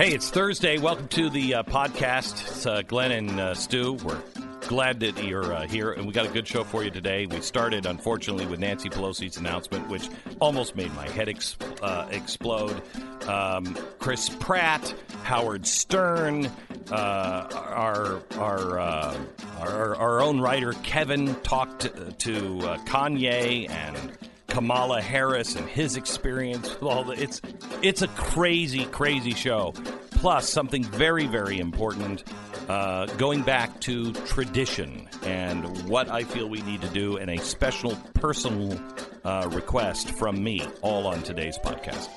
Hey, it's Thursday. Welcome to the uh, podcast. It's uh, Glenn and uh, Stu. We're glad that you're uh, here, and we got a good show for you today. We started, unfortunately, with Nancy Pelosi's announcement, which almost made my head ex- uh, explode. Um, Chris Pratt, Howard Stern, uh, our our, uh, our our own writer Kevin talked to, to Kanye and Kamala Harris and his experience with all the it's it's a crazy crazy show. Plus something very very important uh, going back to tradition and what I feel we need to do and a special personal uh, request from me all on today's podcast.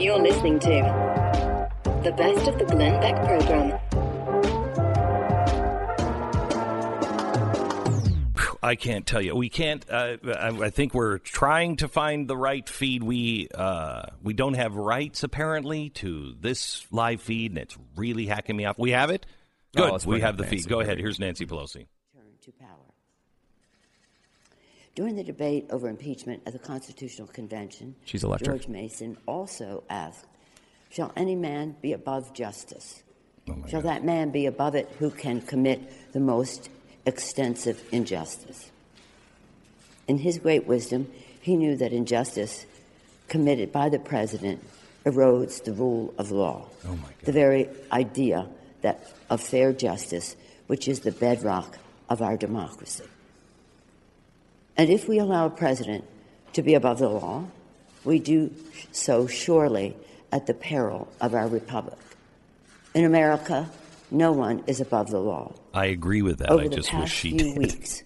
You're listening to the best of the Glenn Beck program. I can't tell you. We can't. Uh, I, I think we're trying to find the right feed. We uh, we don't have rights apparently to this live feed, and it's really hacking me off. We have it. Oh, Good. let's we have the Nancy. feed. Go Here ahead. Here's Nancy Pelosi. return to power. During the debate over impeachment at the Constitutional Convention, She's electric. George Mason also asked, Shall any man be above justice? Oh Shall God. that man be above it who can commit the most extensive injustice? In his great wisdom, he knew that injustice committed by the president erodes the rule of law. Oh. The very idea that of fair justice, which is the bedrock of our democracy. And if we allow a president to be above the law, we do so surely at the peril of our republic. In America, no one is above the law. I agree with that. Over I the just past wish she few did. weeks,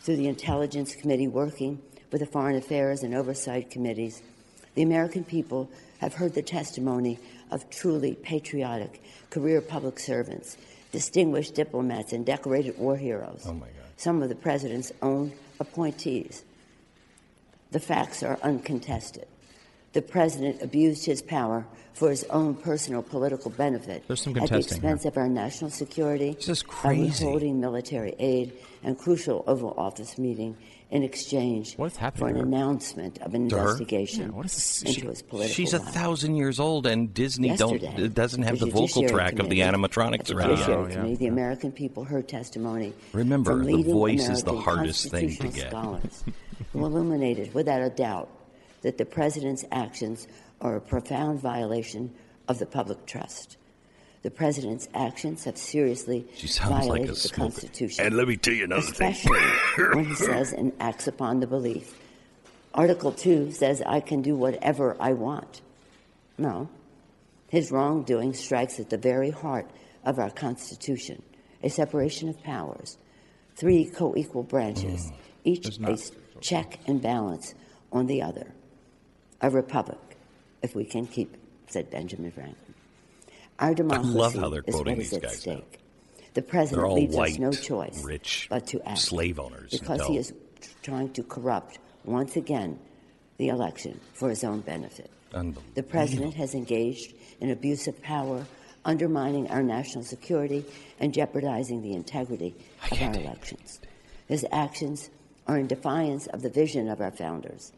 through the Intelligence Committee working with the Foreign Affairs and Oversight Committees, the American people have heard the testimony of truly patriotic career public servants, distinguished diplomats, and decorated war heroes. Oh, my God. Some of the president's own appointees. The facts are uncontested. The president abused his power for his own personal political benefit There's some at the contesting here. expense of our national security This is crazy. by crazy. withholding military aid and crucial Oval Office meeting in exchange What is happening for an to announcement of an To investigation Yeah, what is this- into she- his political She's a thousand years old, and Disney don't Yesterday, doesn't have the, the vocal track of the animatronics oh, the around. Judiciary Oh, yeah. Committee, the American people heard testimony. Remember, from the leading voice is the hardest thing to get. Who illuminated without a doubt that the president's actions are a profound violation of the public trust. The president's actions have seriously She sounds like violated the smoker. Constitution And let me tell you another thing. especially when he says and acts upon the belief. Article 2 says, I can do whatever I want. No. His wrongdoing strikes at the very heart of our Constitution a separation of powers, three co equal branches, mm. each a s- check and balance on the other. A republic, if we can keep it, said Benjamin Franklin. Our democracy love how they're is quoting what is these at guys stake. The president leaves white, us no choice rich but to act slave owners because he is trying to corrupt once again the election for his own benefit. The president has engaged in abuse of power, undermining our national security and jeopardizing the integrity of our can't take it. elections. His actions are in defiance of the vision of our founders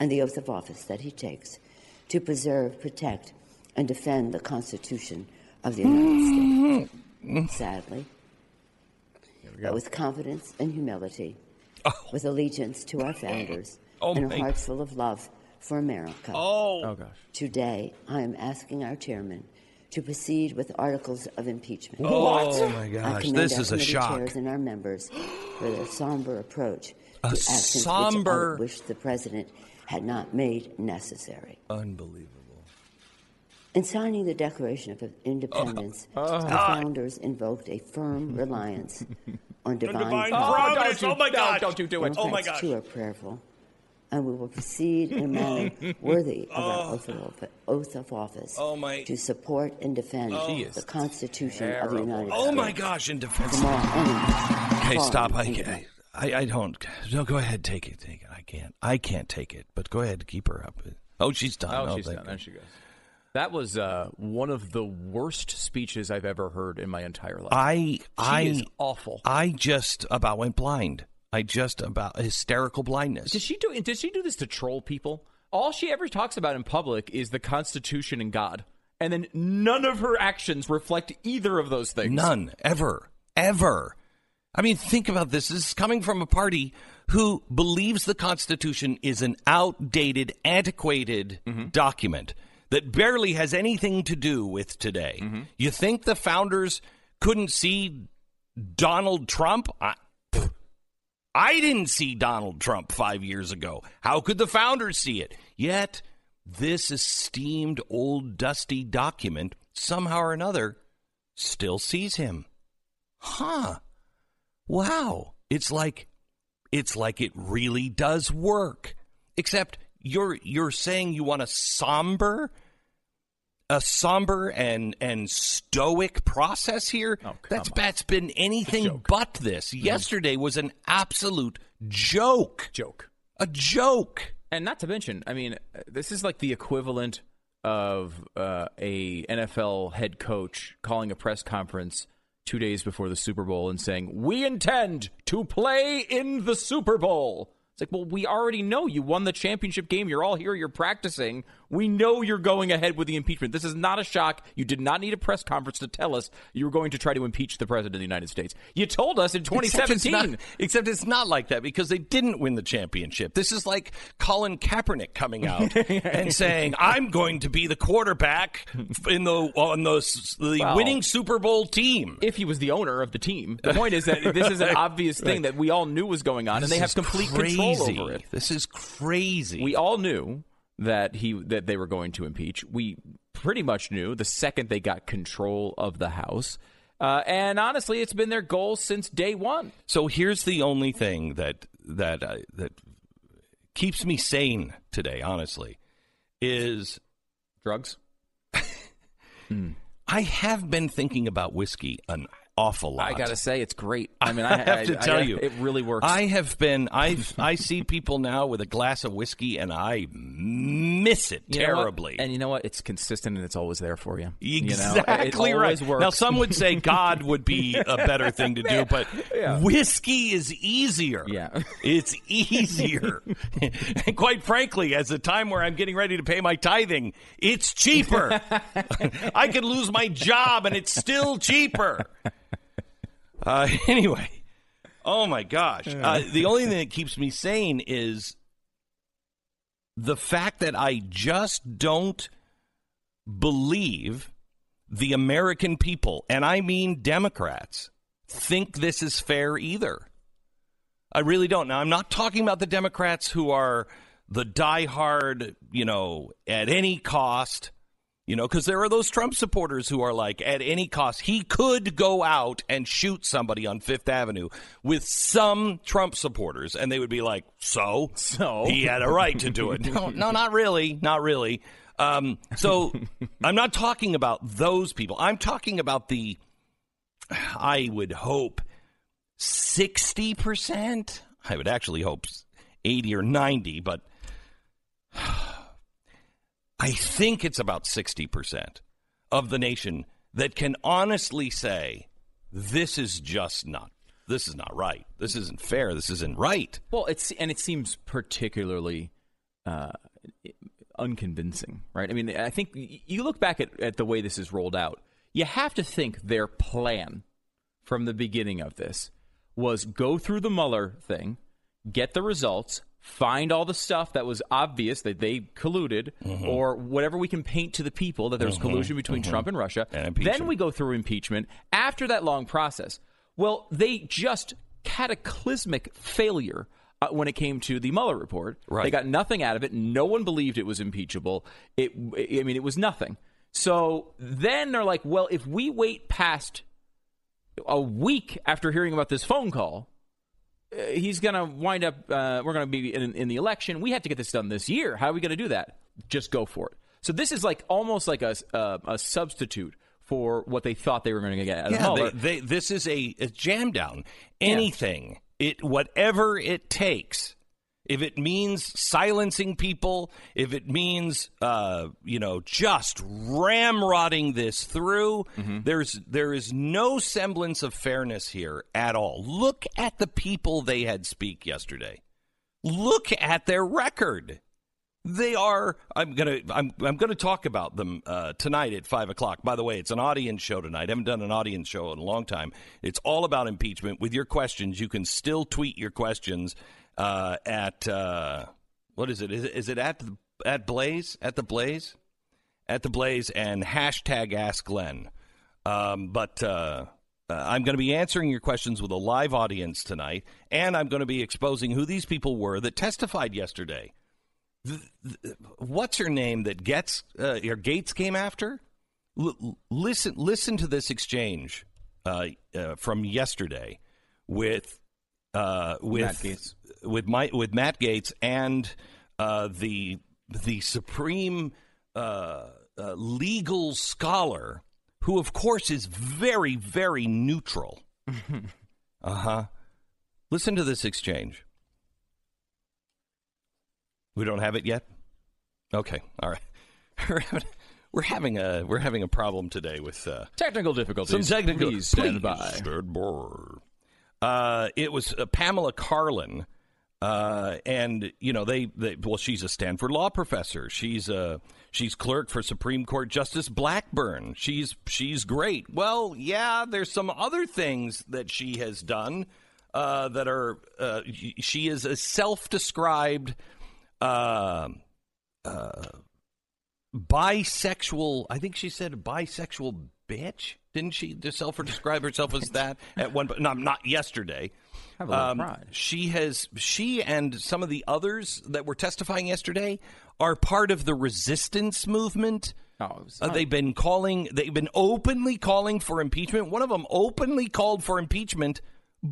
and the oath of office that he takes to preserve, protect, and defend the Constitution of the United States. Sadly, but with confidence and humility, oh. with allegiance to our founders, Oh, and a heart full of love for America. Oh oh, gosh. Today, I am asking our chairman to proceed with articles of impeachment. Oh my I gosh, commend this our is a committee shock. chairs and our members for their somber approach A to actions somber- which I wish the president had not made necessary. Unbelievable. In signing the Declaration of Independence, Uh-huh. the founders invoked a firm reliance on divine, divine providence. don't Oh my no, gosh. don't you do it. Oh my God! gosh. too are prayerful, and we will proceed in a manner worthy of our oath of, oath of office Oh, my- to support and defend She the Constitution of the United States. Oh my gosh, in defense. From all enemies, Okay, stop. I, and I, domestic. I, I don't. No, go ahead. Take it. Take it. I can't. I can't take it. But go ahead. Keep her up. Oh, she's done. Oh, she's done. There she goes. That was uh, one of the worst speeches I've ever heard in my entire life. I, I, is awful. I just about went blind. I just about hysterical blindness. Does she do? Does she do this to troll people? All she ever talks about in public is the Constitution and God, and then none of her actions reflect either of those things. None ever, ever. I mean, think about this. This is coming from a party who believes the Constitution is an outdated, antiquated Mm-hmm. document that barely has anything to do with today. Mm-hmm. You think the founders couldn't see Donald Trump? I, pff, I didn't see Donald Trump five years ago. How could the founders see it? Yet, this esteemed old dusty document, somehow or another, still sees him. Huh. Wow. It's like it's like it really does work. Except you're you're saying you want a somber a somber and and stoic process here. Oh, that's on. that's been anything but this. Yesterday was an absolute joke. Joke. A joke. And not to mention, I mean, this is like the equivalent of uh, a NFL head coach calling a press conference two days before the Super Bowl and saying, "We intend to play in the Super Bowl." It's like, well, we already know you won the championship game. You're all here. You're practicing. We know you're going ahead with the impeachment. This is not a shock. You did not need a press conference to tell us you were going to try to impeach the president of the United States. You told us in Except it's, 2017. not, except it's not like that because they didn't win the championship. This is like Colin Kaepernick coming out and saying, "I'm going to be the quarterback in the on the, the Well, winning Super Bowl team." if he was the owner of the team. The point is that this is an obvious thing that we all knew was going on, and they have complete crazy. control over it. This is crazy. We all knew that he that they were going to impeach. We pretty much knew the second they got control of the House. Uh, and honestly, it's been their goal since day one. so here's the only thing that that uh, that keeps me sane today. Honestly, is Drugs. I have been thinking about whiskey an awful lot. I gotta say, it's great. I mean, I, I have to I- tell I- you, it really works. I have been. I I see people now with a glass of whiskey, and I miss it You terribly. And you know what? It's consistent and it's always there for you. You know? Exactly it right. Works. Now, some would say God would be a better thing to do, but whiskey is easier. Yeah. It's easier. and quite frankly, as a time where I'm getting ready to pay my tithing, it's cheaper. I could lose my job and it's still cheaper. Uh, anyway, oh my gosh. Uh, the only thing that keeps me sane is the fact that I just don't believe the American people, and I mean Democrats, think this is fair either. I really don't. Now, I'm not talking about the Democrats who are the diehard, you know, at any cost, you know, because there are those Trump supporters who are like, at any cost, he could go out and shoot somebody on Fifth Avenue with some Trump supporters, and they would be like, so? So? He had a right to do it. No, no, not really. Not really. Um, so I'm not talking about those people. I'm talking about the, I would hope, 60%. I would actually hope 80 or 90, but I think it's about 60% of the nation that can honestly say, this is just not, this is not right. This isn't fair. This isn't right. Well, it's and it seems particularly uh, unconvincing, right? I mean, I think you look back at, at the way this is rolled out. You have to think their plan from the beginning of this was go through the Mueller thing, get the results, find all the stuff that was obvious that they colluded, Mm-hmm. or whatever we can paint to the people that there was collusion between Trump and Russia. And then we go through impeachment after that long process. Well, they just cataclysmic failure uh, when it came to the Mueller report. Right. They got nothing out of it. No one believed it was impeachable. It, I mean, it was nothing. So then they're like, well, if we wait past a week after hearing about this phone call, he's going to wind up, uh, we're going to be in, in the election. We have to get this done this year. How are we going to do that? Just go for it. So this is like almost like a, uh, a substitute for what they thought they were going to get out Yeah, they, they, this is a, a jam down. Anything, it whatever it takes. If it means silencing people, if it means uh, you know just ramrodding this through, there's there is no semblance of fairness here at all. Look at the people they had speak yesterday. Look at their record. They are. I'm gonna. I'm. I'm gonna talk about them uh, tonight at five o'clock. By the way, it's an audience show tonight. I haven't done an audience show in a long time. It's all about impeachment. With your questions, you can still tweet your questions uh, at uh, what is it? Is it, at the, at Blaze at the Blaze at the Blaze and hashtag Ask Glenn. Um, but uh, uh, I'm going to be answering your questions with a live audience tonight, and I'm going to be exposing who these people were that testified yesterday what's her name that gets uh, or Gaetz came after? L- listen, listen to this exchange uh, from yesterday with uh, with Matt Gaetz. with my, with Matt Gaetz and uh, the the supreme uh, uh, legal scholar, who of course is very very neutral. uh huh. Listen to this exchange. We don't have it yet. Okay, all right. We're having, we're having a we're having a problem today with uh, Technical difficulties. some technical. Please stand Please by. stand by. Uh, it was uh, Pamela Karlan, uh, and you know they, they. Well, she's a Stanford law professor. She's a she's clerk for Supreme Court Justice Blackmun. She's she's great. Well, yeah, there's some other things that she has done uh, that are. Uh, she is a self-described. Uh, bisexual. I think she said bisexual bitch. Didn't she self describe herself as that at one? point? No, not yesterday. Have a little Um, she has. She and some of the others that were testifying yesterday are part of the resistance movement. Oh, Uh, they've been calling. They've been openly calling for impeachment. One of them openly called for impeachment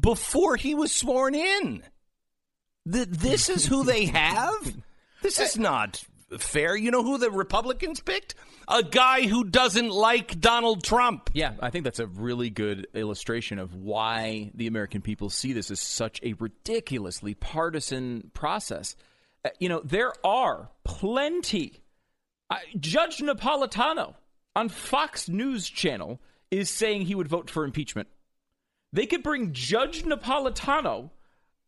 before he was sworn in. Th- this is who they have. This is not fair. You know who the Republicans picked? A guy who doesn't like Donald Trump. Yeah, I think that's a really good illustration of why the American people see this as such a ridiculously partisan process. Uh, you know, there are plenty. Uh, Judge Napolitano on Fox News Channel is saying he would vote for impeachment. They could bring Judge Napolitano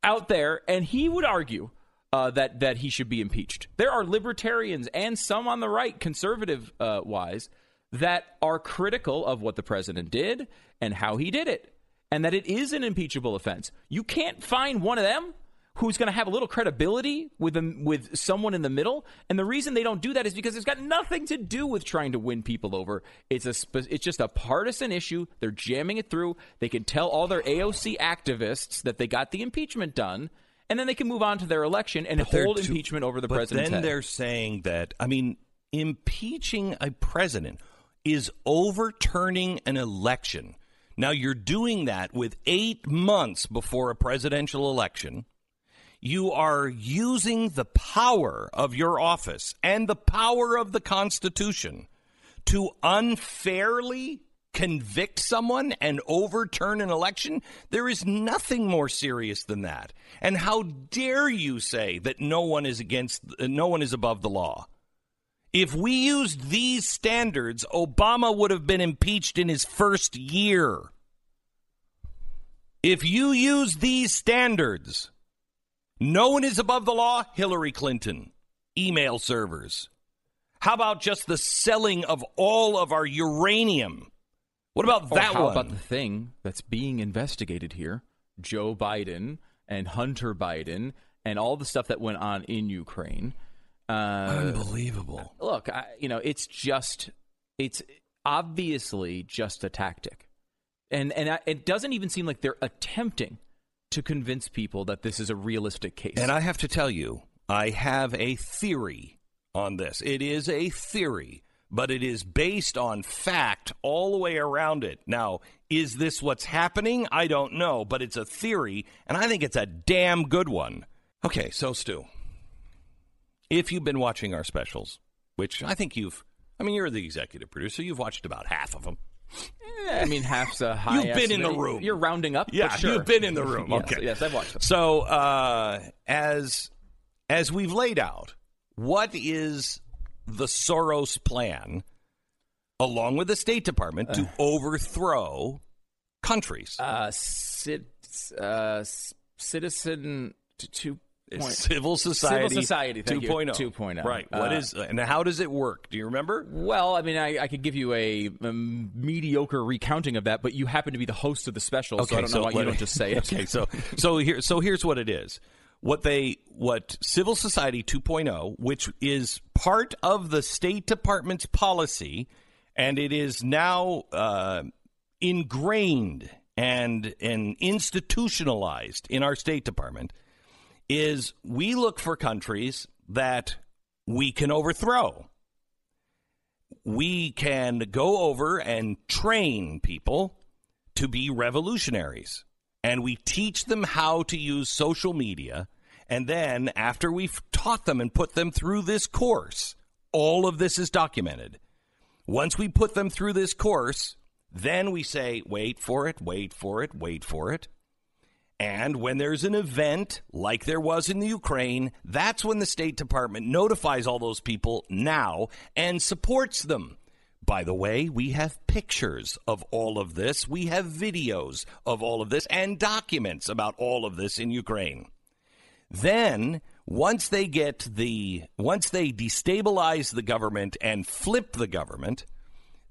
out there, and he would argue uh, that that he should be impeached. There are libertarians and some on the right, conservative uh, wise, that are critical of what the president did and how he did it, and that it is an impeachable offense. You can't find one of them who's going to have a little credibility with them, with someone in the middle. And the reason they don't do that is because it's got nothing to do with trying to win people over. It's a spe- it's just a partisan issue. They're jamming it through. They can tell all their AOC activists that they got the impeachment done, and then they can move on to their election and hold too- impeachment over the but president's then head. they're saying that I mean, impeaching a president is overturning an election. Now you're doing that with eight months before a presidential election. You are using the power of your office and the power of the Constitution to unfairly convict someone and overturn an election, there is nothing more serious than that. And how dare you say that no one is against uh, no one is above the law? If we used these standards, Obama would have been impeached in his first year. If you use these standards, no one is above the law, Hillary Clinton, email servers. How about just the selling of all of our uranium? What about Or that how one? about the thing that's being investigated here? Joe Biden and Hunter Biden and all the stuff that went on in Ukraine. Uh, Unbelievable. look, I, you know, it's just, it's obviously just a tactic, and and I, it doesn't even seem like they're attempting to convince people that this is a realistic case. And I have to tell you, I have a theory on this. It is a theory, but it is based on fact all the way around it. Now, is this what's happening? I don't know, but it's a theory, and I think it's a damn good one. Okay, so Stu, if you've been watching our specials, which I think you've, I mean, you're the executive producer, you've watched about half of them. I mean, half's a high. You've been in the room. You're rounding up. Yeah, sure. you've been in the room. Yes, Okay. yes, I've watched them. So, uh, as as we've laid out, what is the Soros plan, along with the State Department, to overthrow countries? Uh, cit, uh, citizen two point. civil society, Civil society, thank you. 2.0. 2.0. Right. What Uh, is and how does it work? Do you remember? Well, I mean, I, I could give you a, um, mediocre recounting of that, but you happen to be the host of the special, so I don't know why you don't just say it. okay, so so here so here's what it is. What they what Civil Society 2.0, which is part of the State Department's policy, and it is now uh, ingrained and and institutionalized in our State Department, is we look for countries that we can overthrow. We can go over and train people to be revolutionaries. And we teach them how to use social media. And then, after we've taught them and put them through this course, all of this is documented. Once we put them through this course, then we say, wait for it, wait for it, wait for it. And when there's an event like there was in the Ukraine, that's when the State Department notifies all those people now and supports them. By the way, we have pictures of all of this. We have videos of all of this and documents about all of this in Ukraine. Then, once they get the once they destabilize the government and flip the government,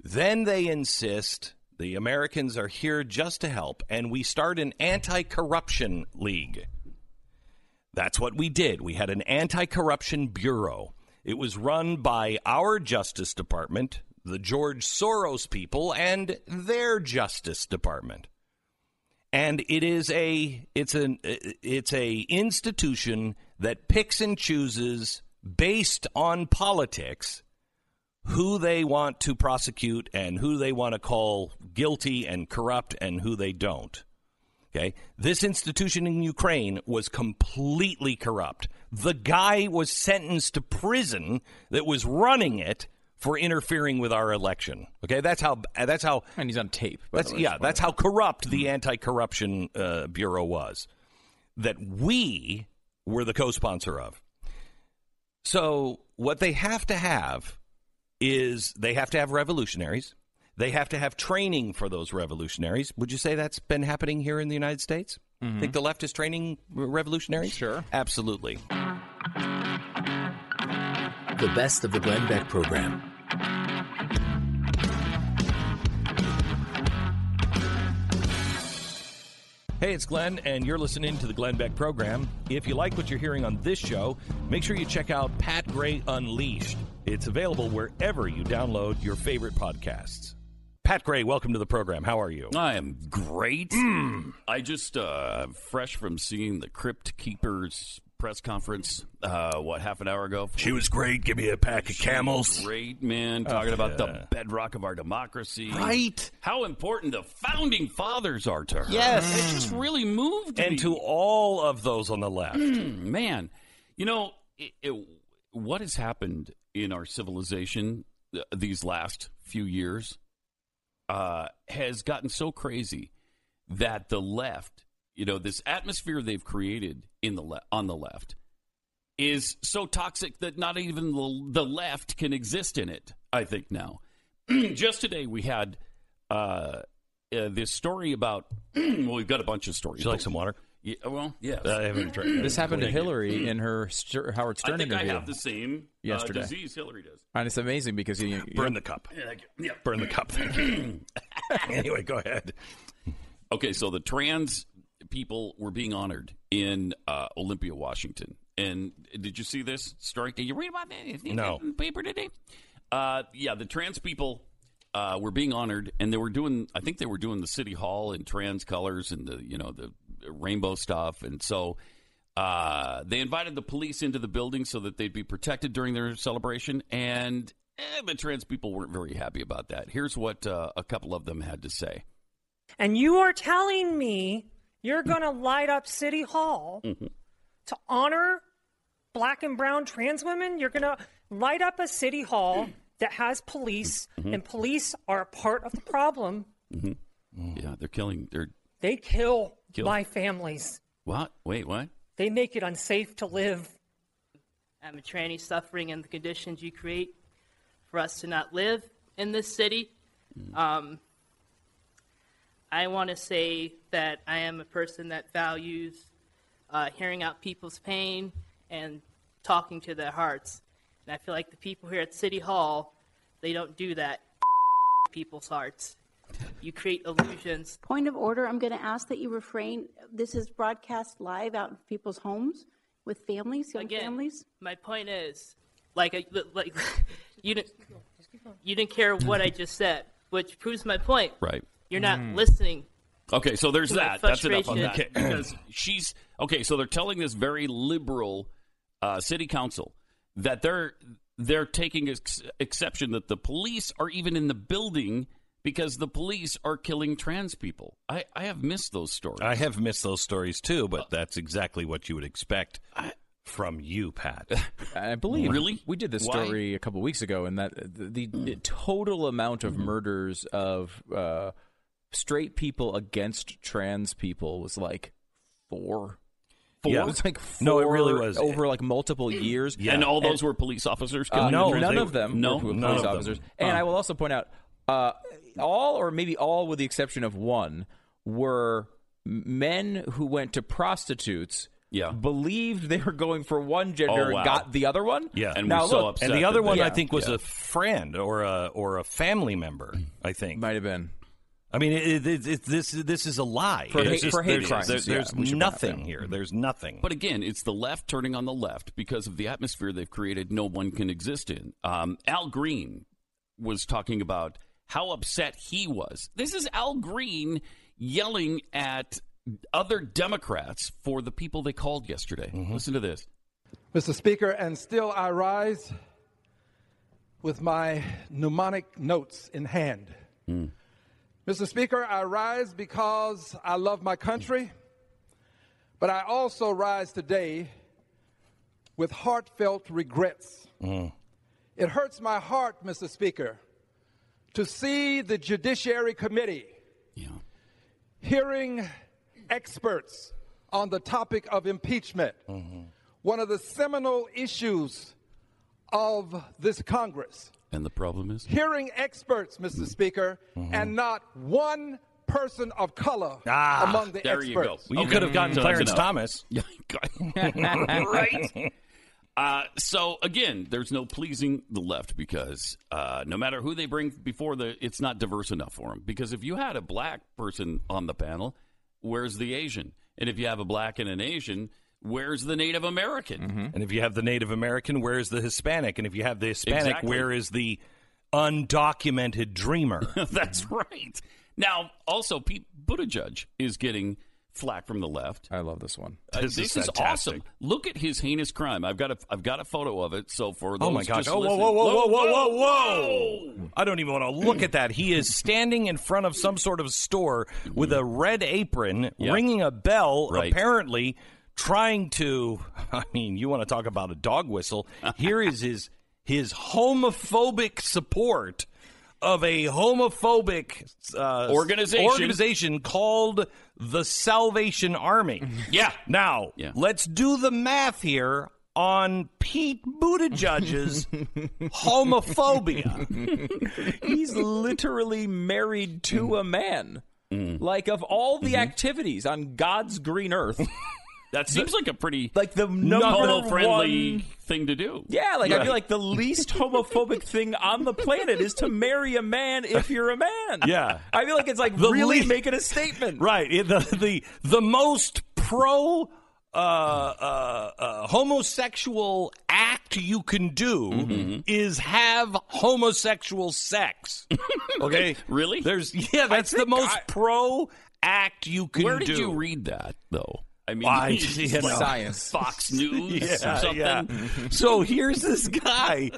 then they insist the Americans are here just to help, and we start an anti corruption league. That's what we did. We had an anti corruption bureau. It was run by our Justice Department, the George Soros people, and their Justice Department. And it is a it's an it's a institution that picks and chooses based on politics who they want to prosecute and who they want to call guilty and corrupt and who they don't. Okay? This institution in Ukraine was completely corrupt. The guy was sentenced to prison that was running it for interfering with our election. Okay? That's how that's how And he's on tape. by that's the way. yeah, that's how corrupt the anti-corruption uh, bureau was that we were the co-sponsor of. So what they have to have is they have to have revolutionaries. They have to have training for those revolutionaries. Would you say that's been happening here in the United States? Think the left is training revolutionaries? Sure. Absolutely. The best of the Glenn Beck program. Hey, it's Glenn, and you're listening to the Glenn Beck program. If you like what you're hearing on this show, make sure you check out Pat Gray Unleashed. It's available wherever you download your favorite podcasts. Pat Gray, welcome to the program. How are you? I am great. I just uh, fresh from seeing the Crypt Keepers press conference. Uh, what half an hour ago? She was great. Give me a pack of camels. Great man, talking about the bedrock of our democracy. Right. How important the founding fathers are to her. Yes. it just really moved me. And to all of those on the left. man, you know it, it, what has happened in our civilization th- these last few years uh, has gotten so crazy that the left, you know, this atmosphere they've created in the le- on the left is so toxic that not even the, the left can exist in it. I think now. Just today we had uh, uh, this story about. well, we've got a bunch of stories. Would you like some water? Yeah, well, yes. I haven't tried. This happened to Thank you. Hillary in her Ster- Howard I Stern think I interview. have the same uh, yesterday. disease Hillary does. and it's amazing because you, you Burn the cup. Yeah. Burn the cup. Thank you. anyway, go ahead. Okay, so the trans people were being honored in uh, Olympia, Washington. And did you see this story? Did you read about that in No. the paper today? Uh, yeah, the trans people uh, were being honored, and they were doing. I think they were doing the city hall in trans colors and the you know the rainbow stuff, and so. Uh, they invited the police into the building so that they'd be protected during their celebration, and eh, the trans people weren't very happy about that. Here's what uh, a couple of them had to say. And you are telling me you're going to light up City Hall mm-hmm. to honor black and brown trans women? You're going to light up a City Hall that has police, mm-hmm. and police are a part of the problem. Mm-hmm. Yeah, they're killing. They're They kill Kill. my families, what? Wait, what? they make it unsafe to live. I'm a tranny suffering in the conditions you create for us to not live in this city. Mm. Um, I want to say that I am a person that values uh, hearing out people's pain and talking to their hearts. And I feel like the people here at City Hall, they don't do that. People's hearts. You create illusions. Point of order, I'm going to ask that you refrain. This is broadcast live out in people's homes with families, young Again, families. my point is, like, I- like you didn't, you didn't care what I just said, which proves my point. Right. You're not Mm. listening. Okay, so there's that. That's enough on that. frustration. Because she's okay. So they're telling this very liberal uh, city council that they're they're taking ex- exception that the police are even in the building because the police are killing trans people. I, I have missed those stories. I have missed those stories too, but that's exactly what you would expect from you, Pat. I believe Really? we did this Why? story a couple weeks ago, and that the, the total amount Mm-hmm. of murders of uh, straight people against trans people was like four. Four? Yeah. It was like four No, it really was. over like multiple years. Yeah. And all those were police officers. Uh, no, none people? of them No, were none police of them. officers. And Huh. I will also point out, uh, all or maybe all, with the exception of one, were men who went to prostitutes. Yeah. believed they were going for one gender Oh, wow. and got the other one. Yeah, And now we're so look, upset and the other one they- I think was Yeah. a friend or a or a family member. I think might have been. I mean, it, it, it, this this is a lie. For There's hate- for hate there's, crimes, There's, yeah, there's we should nothing back here. Mm-hmm. There's nothing. But again, it's the left turning on the left because of the atmosphere they've created. No one can exist in. Um, Al Green was talking about how upset he was. This is Al Green yelling at other Democrats for the people they called yesterday. Mm-hmm. Listen to this. Mr. Speaker, and still I rise with my mnemonic notes in hand. Hmm. Mr. Speaker, I rise because I love my country, but I also rise today with heartfelt regrets. Mm. It hurts my heart, Mr. Speaker, to see the Judiciary Committee hearing experts on the topic of impeachment, mm-hmm. one of the seminal issues of this Congress. And the problem is? Hearing experts, Mr. Speaker, and not one person of color Ah, among the there experts. you go. Well, you Okay. could have gotten So that's Clarence enough. Thomas. right? Uh, so again, there's no pleasing the left because uh, no matter who they bring before the, it's not diverse enough for them. Because if you had a black person on the panel, where's the Asian? And if you have a black and an Asian, where's the Native American? And if you have the Native American, where is the Hispanic? And if you have the Hispanic, Exactly. where is the undocumented dreamer? That's right. Now, also, Pete Buttigieg is getting flack from the left. I love this one. Uh, This this is is, awesome. Look at his heinous crime. I've got a I've got a photo of it. So for Oh my gosh! Oh whoa listening- whoa whoa whoa whoa whoa whoa! I don't even want to look at that. He is standing in front of some sort of store with a red apron, ringing a bell, Right. apparently trying to. I mean, you want to talk about a dog whistle? Here is his his homophobic support of a homophobic uh, Organization. organization called the Salvation Army. Yeah. Now, Yeah. let's do the math here on Pete Buttigieg's homophobia. He's literally married to a man. Mm. Like of all the Mm-hmm. activities on God's green earth, That seems like a pretty like the number homo-friendly one- thing to do. Yeah, like I feel like the least homophobic thing on the planet is to marry a man if you're a man. Yeah. I feel like it's like The really least- making a statement. right. The, the, the most pro uh, uh, uh, homosexual act you can do Mm-hmm. is have homosexual sex. Okay? Really? There's yeah, that's the most I- pro act you can Where did do. you read that though? I mean, it's you know. Science. Fox News Yeah, or something. yeah. so here's this guy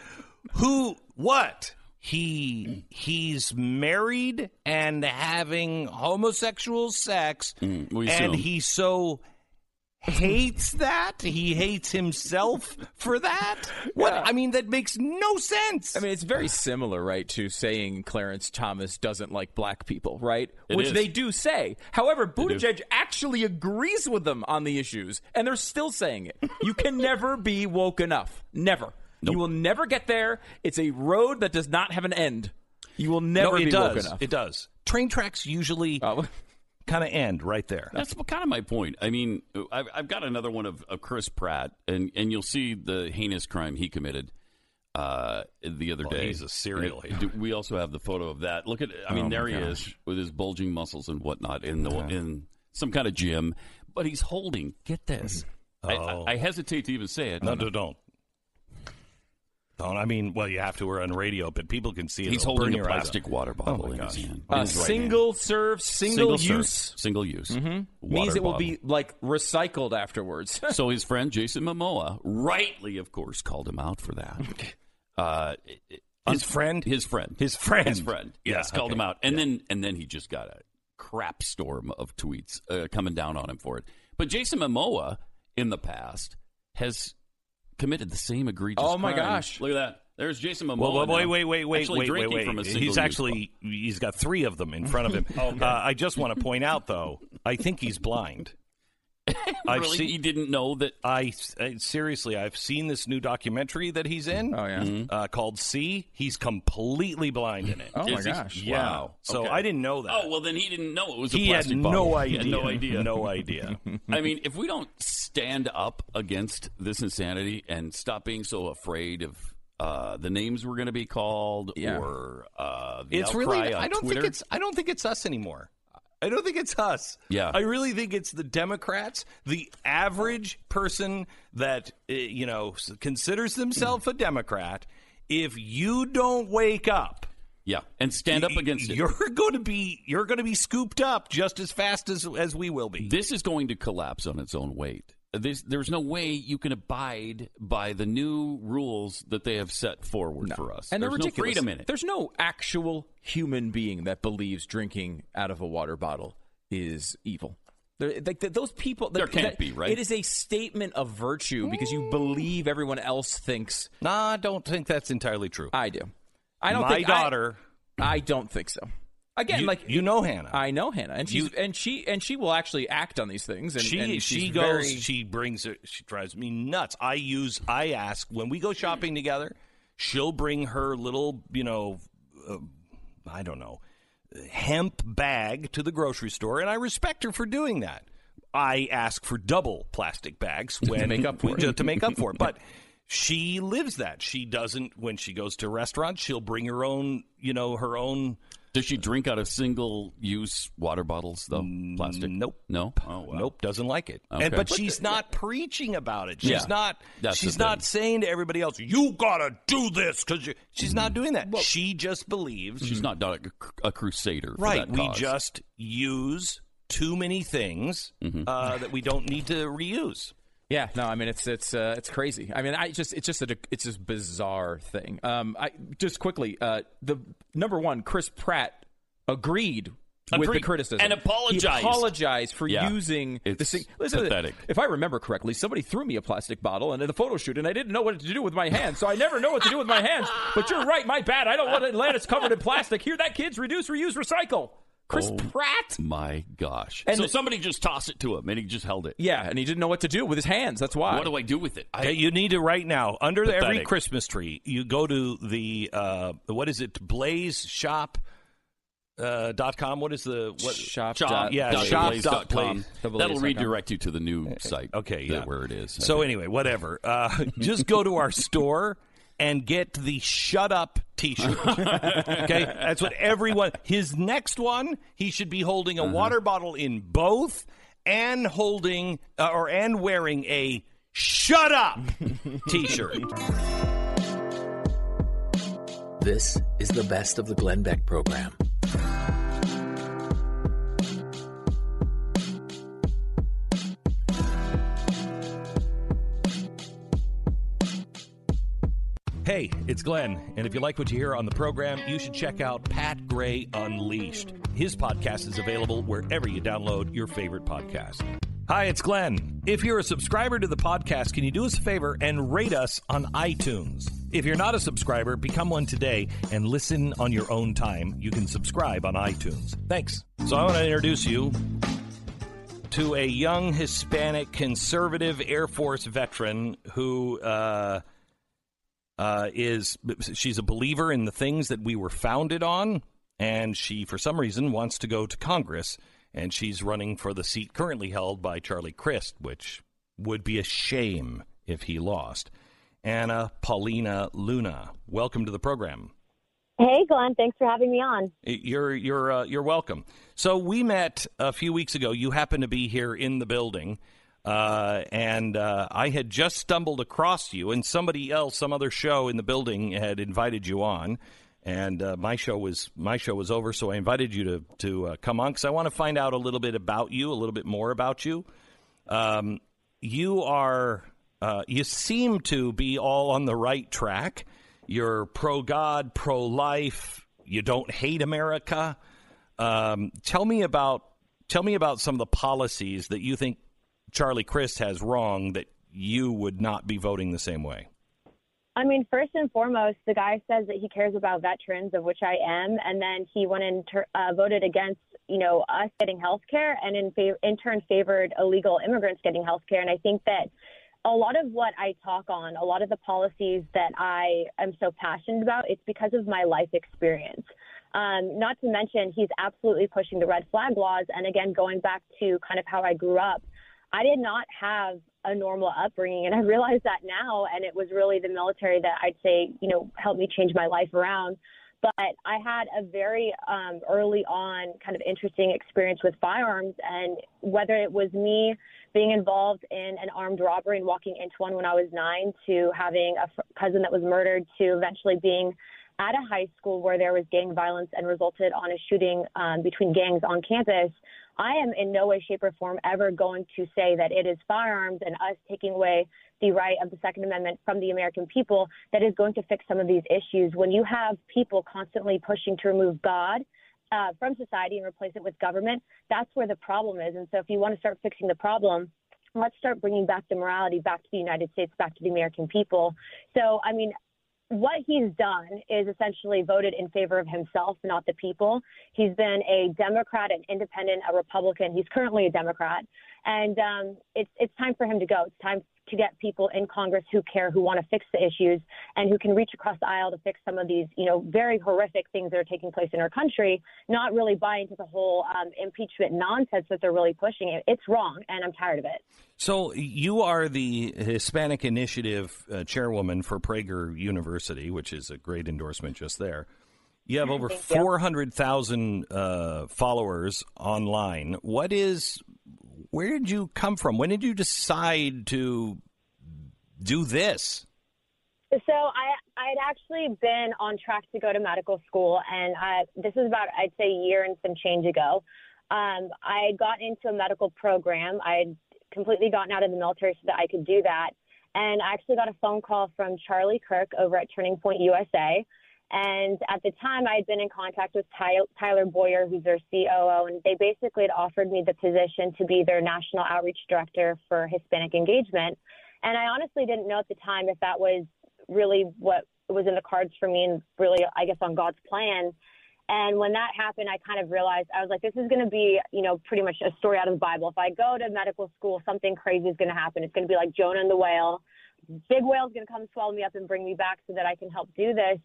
who what he he's married and having homosexual sex Mm, and he's so hates that. He hates himself for that. What? I mean, that makes no sense. I mean, it's very similar, right, to saying Clarence Thomas doesn't like black people, right? It Which is. they do say. However, do. Buttigieg actually agrees with them on the issues, and they're still saying it. You can never be woke enough. Never. You will never get there. It's a road that does not have an end. You will never no, it be does. woke enough. It does. Train tracks usually Oh. Kind of end right there. That's kind of my point. I mean, I've, I've got another one of, of Chris Pratt, and, and you'll see the heinous crime he committed uh, the other Well, day. he's a serial it- We also have the photo of that. Look at, I mean, Oh, there he gosh. is with his bulging muscles and whatnot in the in some kind of gym, but he's holding. Get this. I, Oh. I, I hesitate to even say it. No, no, don't. Don't. I mean, well, you have to. We're on radio, but people can see it. He's It'll holding a plastic water bottle Oh in his hand. Uh, his right hand. single serve, single, Single use. serve, single use. Mhm. water Means it will be like recycled afterwards. so his friend Jason Momoa, rightly, of course, called him out for that. Uh, His friend? his friend, His friend. his friend. Yeah, Yes, called okay. him out, and then and then he just got a crap storm of tweets uh, coming down on him for it. But Jason Momoa, in the past, has committed the same egregious. Oh, my crime. gosh. Look at that. There's Jason Momoa. Well, wait, wait, wait, wait, wait, wait, wait. From a He's actually he's got three of them in front of him. uh, I just want to point out, though, I think he's blind. I've really, seen- he didn't know that. I, I- seriously, I've seen this new documentary that he's in. Oh, yeah. uh, called "See." He's completely blind in it. Oh, my Is he? gosh. Yeah. Wow. So Okay. I didn't know that. Oh well, then he didn't know it was a he had plastic no bottle. idea. He had no idea. No idea. I mean, if we don't stand up against this insanity and stop being so afraid of uh, the names we're going to be called Yeah. or uh, the it's outcry really. on I don't Twitter, think it's. I don't think it's us anymore. I don't think it's us. Yeah. I really think it's the Democrats, the average person that uh, you know considers themselves a Democrat. If you don't wake up, yeah, and stand up against it. You're going to be. You're going to be scooped up just as fast as as we will be. This is going to collapse on its own weight. This, there's no way you can abide by the new rules that they have set forward for us. And they're there's ridiculous. no freedom in it. There's no actual human being that believes drinking out of a water bottle is evil. Like th- those people, There that- can't that- be, right? It is a statement of virtue because you believe everyone else thinks. Nah, I don't think that's entirely true. I do. I don't My think I- daughter. I, don't think so. Again, you, like you know Hannah. I know Hannah, and she's You- and she and she will actually act on these things. And she and she goes very- she brings it she drives me nuts i use i ask when we go shopping together she'll bring her little you know uh, i don't know hemp bag to the grocery store and i respect her for doing that i ask for double plastic bags when make up for it. to make up for it but she lives that she doesn't when she goes to restaurants she'll bring her own you know her own Does she drink out of single-use water bottles, though? Plastic? Nope. No. Oh, wow. Nope, doesn't like it. Okay. And but she's not preaching about it. She's Yeah. not. That's she's not thing. saying to everybody else, "You gotta do this," because she's not doing that. she just believes. She's not a, a crusader. For right. that We cause. just use too many things Mm-hmm. uh, that we don't need to reuse. Yeah, no, I mean it's it's uh, it's crazy. I mean, I just it's just a it's just bizarre thing. Um, I just quickly uh, the number one, Chris Pratt agreed. With the criticism And apologized. He apologized for Yeah. using the It's thing. Listen, pathetic. If I remember correctly, somebody threw me a plastic bottle and in a photo shoot, and I didn't know what to do with my hands, so I never know what to do with my hands. But you're right, my bad. I don't want Atlantis covered in plastic. Here, that, kids? Reduce, reuse, recycle. Chris Oh. Pratt. My gosh. And so the- somebody just tossed it to him, and he just held it. Yeah, and he didn't know what to do with his hands. That's why. What do I do with it? I, you need to right now under the, every Christmas tree. You go to the uh, what is it? Blaze Shop. Uh, dot com. What is the what? Shop. shop. dot- yeah, dot shop blaze dot dot com. blaze. That'll A's dot com. redirect you to the new site. Okay, yeah. where it is. So anyway, whatever. Uh, just go to our store and get the "Shut Up" T-shirt. okay, that's what everyone. His next one, he should be holding a water bottle in both, and holding uh, or and wearing a "Shut Up" T-shirt. This is the best of the Glenn Beck program. Hey, it's Glenn, and if you like what you hear on the program, you should check out Pat Gray Unleashed. His podcast is available wherever you download your favorite podcast. Hi, it's Glenn. If you're a subscriber to the podcast, can you do us a favor and rate us on iTunes? If you're not a subscriber, become one today and listen on your own time. You can subscribe on iTunes. Thanks. So I want to introduce you to a young Hispanic conservative Air Force veteran who uh, uh, is she's a believer in the things that we were founded on, and she, for some reason, wants to go to Congress, and she's running for the seat currently held by Charlie Crist, which would be a shame if he lost. Anna Paulina Luna, welcome to the program. Hey, Glenn. Thanks for having me on. You're you're uh, you're welcome. So we met a few weeks ago. You happened to be here in the building, uh, and uh, I had just stumbled across you, and somebody else, some other show in the building, had invited you on, and uh, my show was my show was over, so I invited you to to uh, come on because I want to find out a little bit about you, a little bit more about you. Um, you are uh, you seem to be all on the right track. You're pro God, pro life. You don't hate America. Um, tell me about tell me about some of the policies that you think Charlie Crist has wrong that you would not be voting the same way. I mean, first and foremost, the guy says that he cares about veterans, of which I am, and then he went and ter- uh, voted against, you know, us getting health care, and in, fa- in turn favored illegal immigrants getting health care. And I think that a lot of what I talk on, a lot of the policies that I am so passionate about, it's because of my life experience. Um, not to mention, he's absolutely pushing the red flag laws. And again, going back to kind of how I grew up, I did not have a normal upbringing. And I realize that now. And it was really the military that I'd say, you know, helped me change my life around. But I had a very um, early on kind of interesting experience with firearms. And whether it was me being involved in an armed robbery and walking into one when I was nine, to having a f- cousin that was murdered, to eventually being at a high school where there was gang violence and resulted on a shooting um, between gangs on campus, I am in no way, shape, or form ever going to say that it is firearms and us taking away the right of the Second Amendment from the American people that is going to fix some of these issues. When you have people constantly pushing to remove God, uh, from society and replace it with government, that's where the problem is. And so, if you want to start fixing the problem, let's start bringing back the morality back to the United States, back to the American people. So, I mean, what he's done is essentially voted in favor of himself, not the people. He's been a Democrat, an independent, a Republican. He's currently a Democrat, and um, it's it's time for him to go. It's time to get people in Congress who care, who want to fix the issues, and who can reach across the aisle to fix some of these, you know, very horrific things that are taking place in our country. Not really buy into the whole um, impeachment nonsense that they're really pushing. It's wrong, and I'm tired of it. So you are the Hispanic Initiative uh, chairwoman for Prager University, which is a great endorsement just there. You have over four hundred thousand uh, followers online. What is? Where did you come from? When did you decide to do this? So I I'd actually been on track to go to medical school, and I, this is about I'd say a year and some change ago. Um, I got into a medical program. I'd completely gotten out of the military so that I could do that. And I actually got a phone call from Charlie Kirk over at Turning Point USA. And at the time, I had been in contact with Tyler Boyer, who's their COO, and they basically had offered me the position to be their national outreach director for Hispanic engagement. And I honestly didn't know at the time if that was really what was in the cards for me and really, I guess, on God's plan. And when that happened, I kind of realized I was like, this is going to be, you know, pretty much a story out of the Bible. If I go to medical school, something crazy is going to happen. It's going to be like Jonah and the whale. Big whale's going to come swallow me up and bring me back so that I can help do this.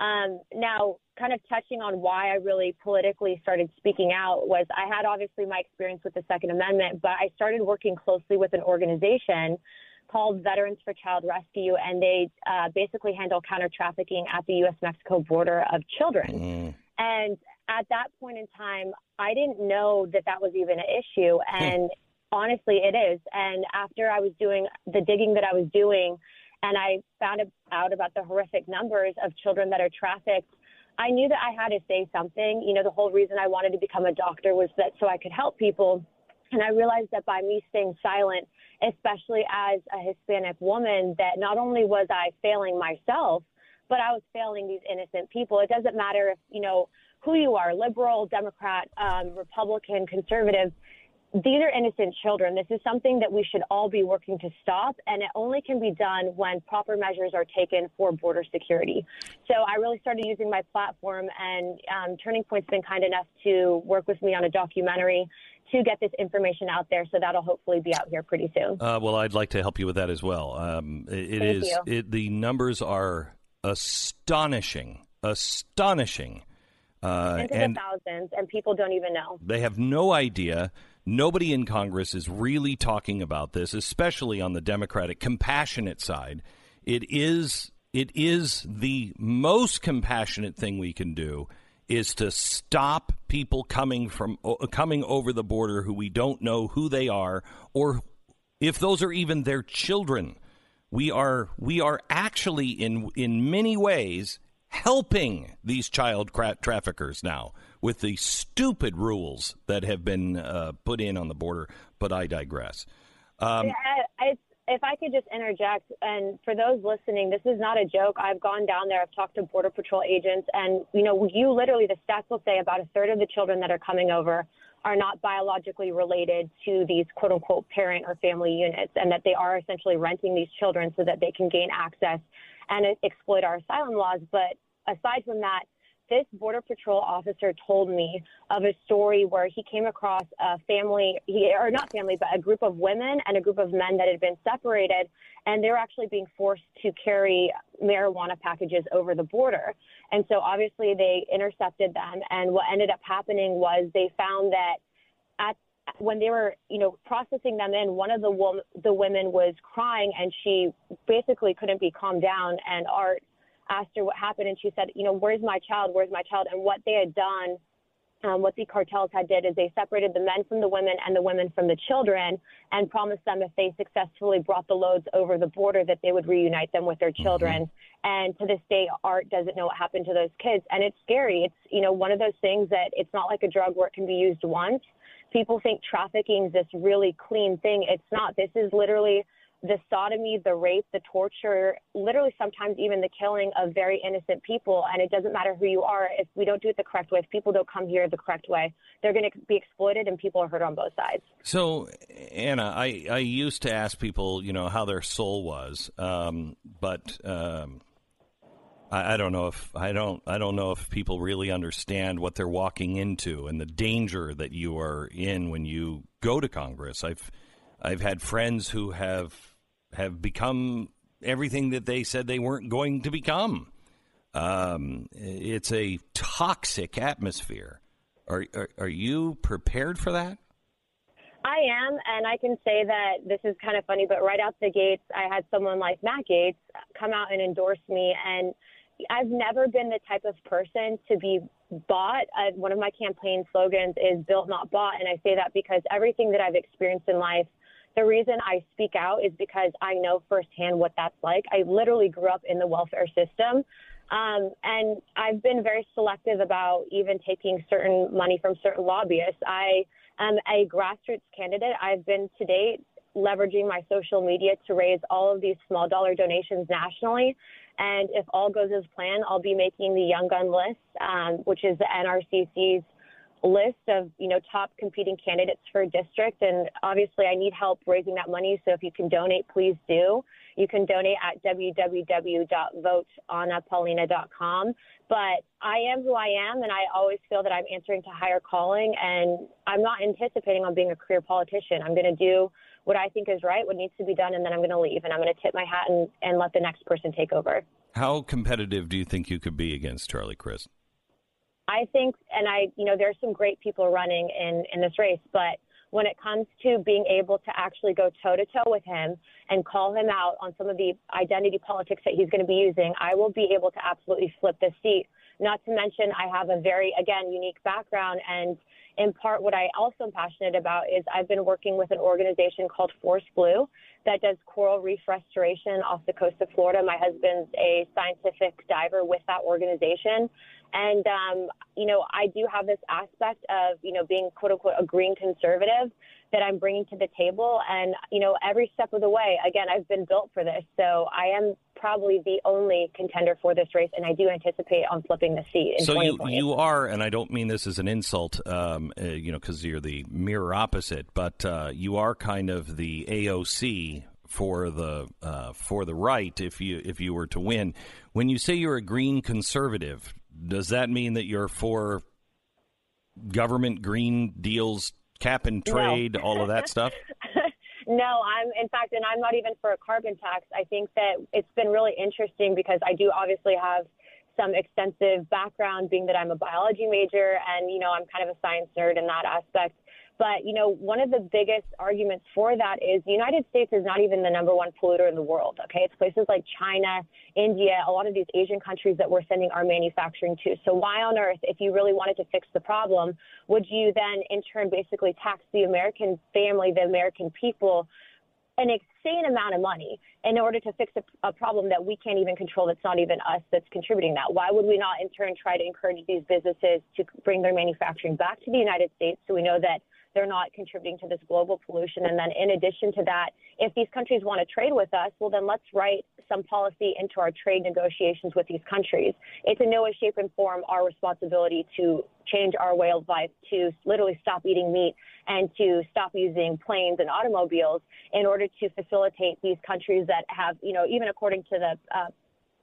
Um, now, kind of touching on why I really politically started speaking out was I had obviously my experience with the Second Amendment, but I started working closely with an organization called Veterans for Child Rescue, and they uh, basically handle counter trafficking at the U.S. Mexico border of children. Mm. And at that point in time, I didn't know that that was even an issue. Hmm. And honestly, it is. And after I was doing the digging that I was doing, and I found out about the horrific numbers of children that are trafficked, I knew that I had to say something. You know, the whole reason I wanted to become a doctor was that so I could help people. And I realized that by me staying silent, especially as a Hispanic woman, that not only was I failing myself, but I was failing these innocent people. It doesn't matter if, you know, who you are, liberal, Democrat, um, Republican, conservative. These are innocent children. This is something that we should all be working to stop, and it only can be done when proper measures are taken for border security. So I really started using my platform, and um, Turning Point's been kind enough to work with me on a documentary to get this information out there. So that'll hopefully be out here pretty soon. Uh, well, I'd like to help you with that as well. Um, it, it is it, the numbers are astonishing, astonishing, uh, Into and the thousands, and people don't even know. they have no idea. Nobody in Congress is really talking about this, especially on the Democratic compassionate side. It is it is the most compassionate thing we can do is to stop people coming from coming over the border who we don't know who they are or if those are even their children. We are we are actually in in many ways helping these child cra- traffickers now with the stupid rules that have been uh, put in on the border. But I digress. Um, I, I, if I could just interject, and for those listening, this is not a joke. I've gone down there. I've talked to Border Patrol agents, and you know, you literally the stats will say about a third of the children that are coming over are not biologically related to these quote unquote parent or family units, and that they are essentially renting these children so that they can gain access and uh, exploit our asylum laws. But aside from that, this border patrol officer told me of a story where he came across a family he, or not family but a group of women and a group of men that had been separated and they were actually being forced to carry marijuana packages over the border and so obviously they intercepted them and what ended up happening was they found that at when they were, you know, processing them in, one of the wom- the women was crying and she basically couldn't be calmed down. And Art asked her what happened, and she said, you know, where's my child? Where's my child? And what they had done, um, what the cartels had did is they separated the men from the women and the women from the children, and promised them if they successfully brought the loads over the border that they would reunite them with their children. And to this day, Art doesn't know what happened to those kids, and it's scary. It's you know one of those things that it's not like a drug where it can be used once. People think trafficking is this really clean thing. It's not. This is literally the sodomy, the rape, the torture, literally sometimes even the killing of very innocent people. And it doesn't matter who you are. If we don't do it the correct way, if people don't come here the correct way, they're going to be exploited and people are hurt on both sides. So, Anna, I, I used to ask people, you know, how their soul was, um, but um, I, I don't know if I don't I don't know if people really understand what they're walking into and the danger that you are in when you go to Congress. I've I've had friends who have have become everything that they said they weren't going to become. Um, it's a toxic atmosphere. Are, are are you prepared for that? I am, and I can say that this is kind of funny, but right out the gates, I had someone like Matt Gaetz come out and endorse me, and I've never been the type of person to be bought. Uh, one of my campaign slogans is "Built, not bought," and I say that because everything that I've experienced in life, the reason I speak out is because I know firsthand what that's like. I literally grew up in the welfare system. Um, and I've been very selective about even taking certain money from certain lobbyists. I am a grassroots candidate. I've been to date leveraging my social media to raise all of these small dollar donations nationally. And if all goes as planned, I'll be making the Young Gun list, um, which is the NRCC's list of you know top competing candidates for district. And obviously I need help raising that money. So if you can donate please do. You can donate at www.voteannapaulina.com but I am who I am and I always feel that I'm answering to higher calling. And I'm not anticipating on being a career politician. I'm going to do what I think is right what needs to be done and then I'm going to leave. And I'm going to tip my hat and, and let the next person take over. How competitive do you think you could be against Charlie Crist? I think, and I, you know, there's some great people running in, in this race, but when it comes to being able to actually go toe to toe with him and call him out on some of the identity politics that he's going to be using, I will be able to absolutely flip the seat. Not to mention, I have a very, again, unique background. And in part, what I also am passionate about is I've been working with an organization called Force Blue that does coral reef restoration off the coast of Florida. My husband's a scientific diver with that organization. And, um, you know, I do have this aspect of, you know, being quote unquote a green conservative that I'm bringing to the table. And, you know, every step of the way, again, I've been built for this. So I am probably the only contender for this race, and I do anticipate on flipping the seat in so you you are, and I don't mean this as an insult, um, uh, you know, because you're the mirror opposite, but uh, you are kind of the AOC for the uh, for the right. If you if you were to win, when you say you're a green conservative, does that mean that you're for government green deals, cap and No. trade, all of that stuff? No, I'm in fact, and I'm not even for a carbon tax. I think that it's been really interesting because I do obviously have some extensive background, being that I'm a biology major, and you know I'm kind of a science nerd in that aspect. But you know, one of the biggest arguments for that is the United States is not even the number one polluter in the world. Okay, it's places like China, India, a lot of these Asian countries that we're sending our manufacturing to. So why on earth, if you really wanted to fix the problem, would you then in turn basically tax the American family, the American people? an insane amount of money in order to fix a, a problem that we can't even control that's not even us that's contributing that. Why would we not in turn try to encourage these businesses to bring their manufacturing back to the United States so we know that they're not contributing to this global pollution? And then in addition to that, if these countries want to trade with us, well then let's write some policy into our trade negotiations with these countries. It's in no way, shape, and form our responsibility to change our way of life, to literally stop eating meat and to stop using planes and automobiles in order to facilitate these countries that have, you know, even according to the uh,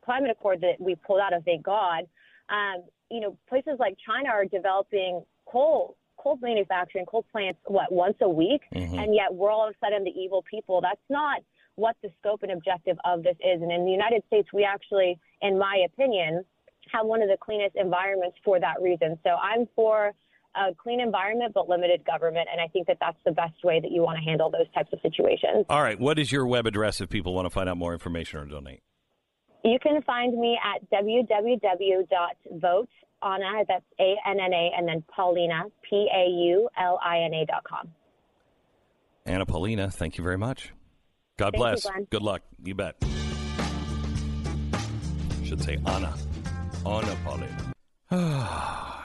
climate accord that we pulled out of, thank God, um, you know, places like China are developing coal coal manufacturing, coal plants, what, once a week? Mhm. And yet we're all of a sudden the evil people. That's not what the scope and objective of this is. And in the United States, we actually, in my opinion, have one of the cleanest environments for that reason. So I'm for a clean environment but limited government, and I think that that's the best way that you want to handle those types of situations. All right, what is your web address if people want to find out more information or donate? You can find me at www.voteanna, that's A-N-N-A, and then Paulina, P-A-U-L-I-N-A dot com. Anna Paulina, thank you very much. God Thank bless. Glenn. Good luck. You bet. Should say Anna. Anna Paulina.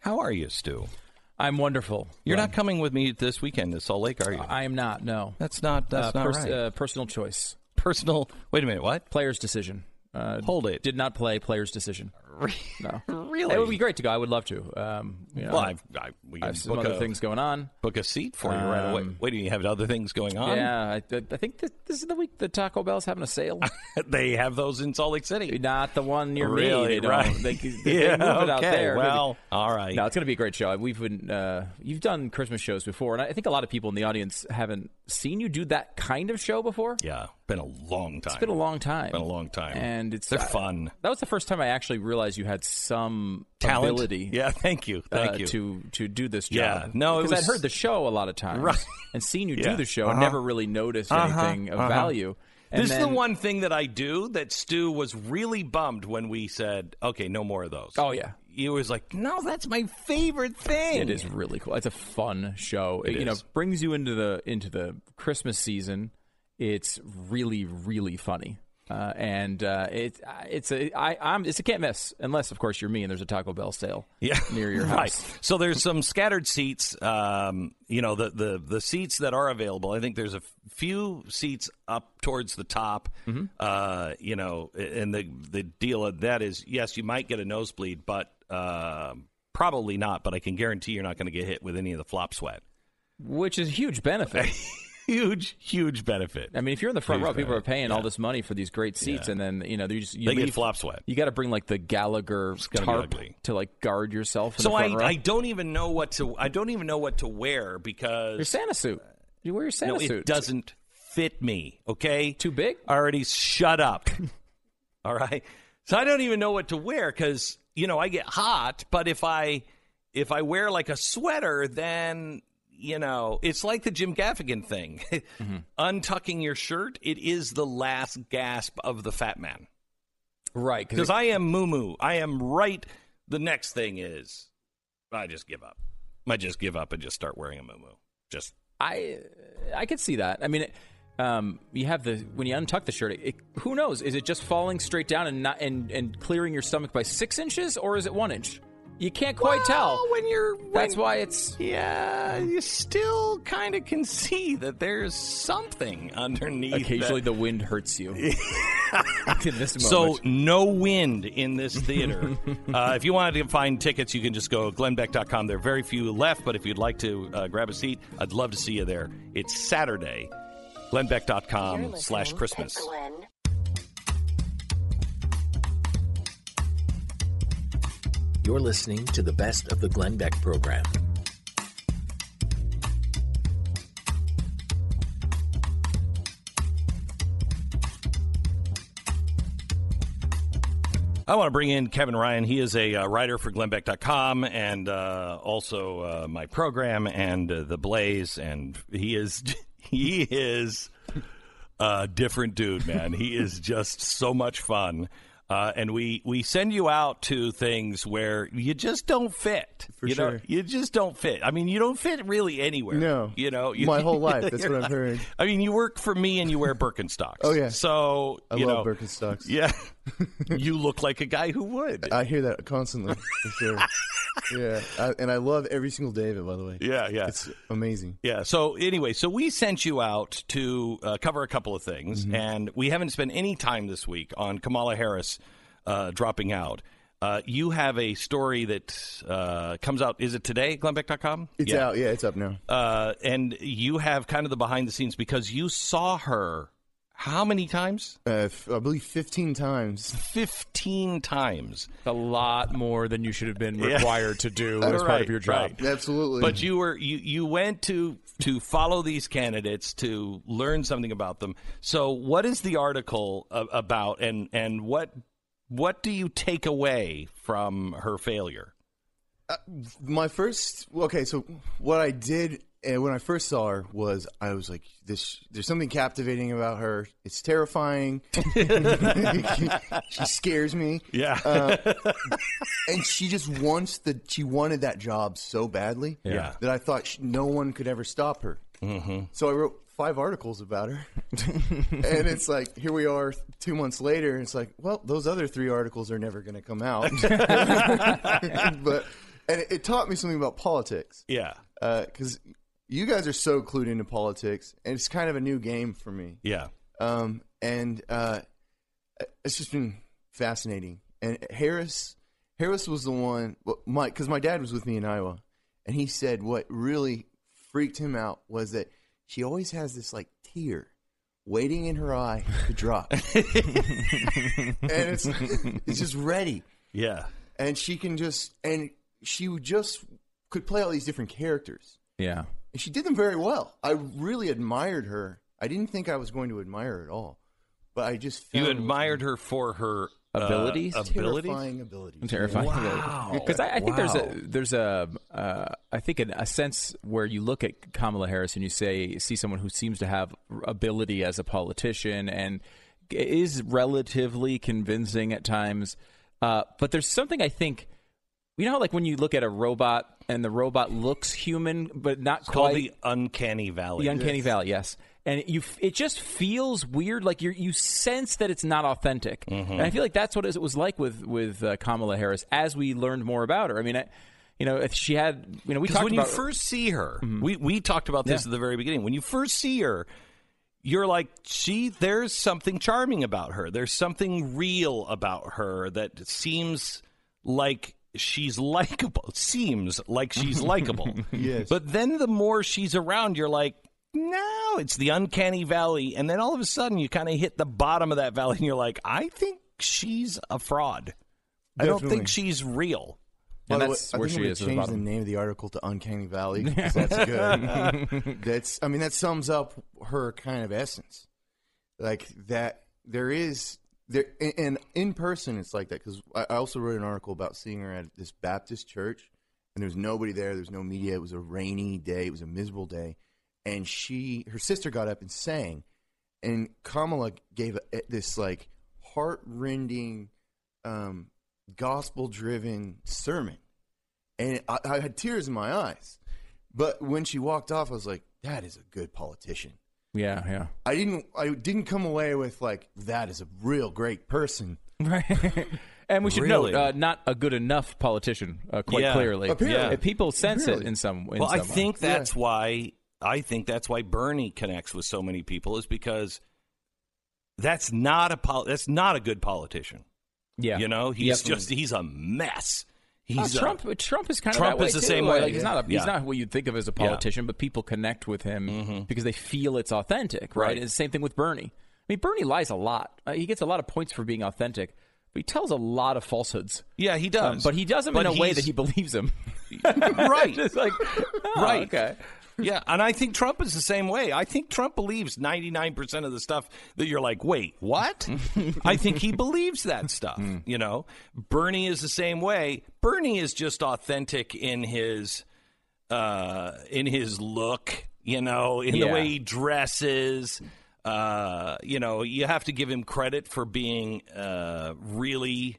How are you, Stu? I'm wonderful. You're Glenn. not coming with me this weekend to Salt Lake, are you? I am not. No, that's not. That's uh, not pers- right. uh, personal choice. Personal. Wait a minute. What? Player's decision. Uh, Hold it. Did not play. Player's decision. No. Really? It would be great to go. I would love to. Um, you know, well, I've, I, we I have some other a- things going on. Book a seat for you right away. Um, Wait, do you have other things going on? Yeah, I, I think that this is the week that Taco Bell's having a sale. they have those in Salt Lake City. Not the one near Really? me. They. Right. They, they Yeah, move it out okay. there. Well, all right. No, it's going to be a great show. We've been uh, you've done Christmas shows before, and I think a lot of people in the audience haven't seen you do that kind of show before. Yeah, been a long time. It's been a long time. Been a long time. and it's They're uh, fun. That was the first time I actually realized you had some Talent? ability. Yeah, thank you, thank uh, you. to to do this Yeah. job. No, because was- I'd heard the show a lot of times, Right. and seen you Yeah. do the show, and Uh-huh. never really noticed Uh-huh, anything of uh-huh. value. And this is the one thing that I do that Stu was really bummed when we said, "Okay, no more of those." Oh yeah, he was like, "No, that's my favorite thing." It is really cool. It's a fun show. It you know, brings you into the into the Christmas season. It's really really funny. Uh, and uh, it's it's a I, I'm it's a can't miss unless of course you're me and there's a Taco Bell sale yeah. near your house. Right. So there's some scattered seats. Um, you know, the, the the seats that are available. I think there's a few seats up towards the top. Mm-hmm. Uh, you know, and the the deal of that is, yes, you might get a nosebleed, but uh, probably not. But I can guarantee you're not going to get hit with any of the flop sweat. which is a huge benefit. huge, huge benefit. I mean, if you're in the front Huge row, people are benefit. paying all this money for these great seats, and then you know they just you They get leave- flop sweat. You got to bring like the Gallagher gonna tarp to like guard yourself. In So the front I, row. I don't even know what to I don't even know what to wear because your Santa suit. You wear your Santa no, suit. it doesn't fit me. Okay, too big. Already, shut up. All right. So I don't even know what to wear because you know I get hot, but if I if I wear like a sweater, then you know it's like the Jim Gaffigan thing, Mm-hmm. untucking your shirt. It is the last gasp of the fat man. Right, Because I am moo moo. I am right. The next thing is I just give up. I just give up and just start wearing a moo moo. Just I I could see that. I mean, it, um, you have the when you untuck the shirt. It, it- who knows? Is it just falling straight down and not and and clearing your stomach by six inches, or is it one inch? You can't quite tell. when you're That's why it's yeah, you still kind of can see that there's something underneath. occasionally that. the wind hurts you. in this moment. So no wind in this theater. uh, if you wanted to find tickets, you can just go glennbeck.com. There are very few left, but if you'd like to uh, grab a seat, I'd love to see you there. It's Saturday. glennbeck.com slash Christmas. You're listening to the best of the Glenn Beck program. I want to bring in Kevin Ryan. He is a uh, writer for GlennBeck.com and uh, also uh, my program and uh, the Blaze. And he is he is a different dude, man. he is just so much fun. Uh, and we, we send you out to things where you just don't fit. For you know, sure. you just don't fit. I mean, you don't fit really anywhere. No. you know, you, My whole life, that's what not- heard. I mean, you work for me and you wear Birkenstocks. Oh, yeah. So I you love know, Birkenstocks. Yeah, you look like a guy who would. I hear that constantly, for sure. yeah, I, and I love every single day of it. By the way, Yeah, yeah. it's amazing. Yeah. So anyway, so we sent you out to uh, cover a couple of things, Mm-hmm. and we haven't spent any time this week on Kamala Harris uh, dropping out. Uh, you have a story that uh, comes out. Is it today? Glennbeck.com. It's yeah. out. Yeah, it's up now. Uh, and you have kind of the behind the scenes because you saw her how many times? Uh, f- I believe fifteen times. Fifteen times. a lot more than you should have been Yeah. required to do as part of your job. right. Absolutely. But you were you you went to to follow these candidates to learn something about them. So what is the article a- about and and what what do you take away from her failure? My first okay so what i did uh, when i first saw her was i was like this there's something captivating about her it's terrifying she scares me Yeah. uh, and she just wants the she wanted that job so badly Yeah. that i thought she, no one could ever stop her Mm-hmm. so i wrote five articles about her and it's like here we are two months later and it's like well those other three articles are never going to come out but and it, it taught me something about politics Yeah. because you guys are so clued into politics and it's kind of a new game for me Yeah. um, and uh, it's just been fascinating. And Harris, Harris was the one. Well, my because my dad was with me in Iowa, and he said what really freaked him out was that she always has this like tear waiting in her eye to drop, and it's it's just ready, Yeah. and she can just and she just could play all these different characters. Yeah. And she did them very well. I really admired her. I didn't think I was going to admire her at all, but I just You admired her for her uh, Abilities? abilities. terrifying abilities. terrifying. Wow. Because I, I think there's Wow. a there's a uh, I think an, a sense where you look at Kamala Harris and you say see someone who seems to have ability as a politician and is relatively convincing at times, uh, but there's something I think. You know, how, like when you look at a robot and the robot looks human, but not It's called quite. the uncanny valley. The uncanny valley, yes. And you, it just feels weird. Like you, you sense that it's not authentic. Mm-hmm. And I feel like that's what it was like with with uh, Kamala Harris as we learned more about her. I mean, I, you know, if she had, you know, we talked when about you first see her, we we talked about this Yeah. at the very beginning. When you first see her, you're like, she. There's something charming about her. There's something real about her that seems like she's likable. Seems like she's likable. Yes. But then the more she's around, you're like. No, it's the uncanny valley, and then all of a sudden you kind of hit the bottom of that valley, and you're like, I think she's a fraud. I don't think she's real. By And the way, that's I where think she I'm is at gonna the the name of the article to Uncanny Valley. that's good. that's I mean that sums up her kind of essence. Like that, there is there and- in person it's like that because I I also wrote an article about seeing her at this Baptist church and there was nobody there. There was no media. It was a rainy day. It was a miserable day, and she her sister got up and sang, and Kamala gave a, this like heart-rending, um, gospel-driven sermon, and I, I had tears in my eyes. But when she walked off, I was like, "That is a good politician." Yeah, yeah. I didn't. I didn't come away with like that is a real great person. Right. And we should Really? note, uh, not a good enough politician, uh, quite Yeah. clearly. Apparently. Uh, People sense it Really? in some. In well, I some way. think that's why I think that's why Bernie connects with so many people is because that's not a pol- that's not a good politician. Yeah. you know, he's Yep. just he's a mess. Uh, He's Trump. Trump is kind Trump of Trump is the too. same Like, way. he's not. A, Yeah. He's not what you'd think of as a Yeah. politician, but people connect with him because they feel it's authentic, right? Right. It's the same thing with Bernie. I mean, Bernie lies a lot. Uh, he gets a lot of points for being authentic, but he tells a lot of falsehoods. Yeah, he does. Um, but he does them But in a way that he believes them. right. Like, oh, right. Okay. Yeah, and I think Trump is the same way. I think Trump believes 99% of the stuff that you're like, wait, what? I think he believes that stuff, you know? Bernie is the same way. Bernie is just authentic in his uh in his look, you know, in the way he dresses. Uh, you know, you have to give him credit for being uh really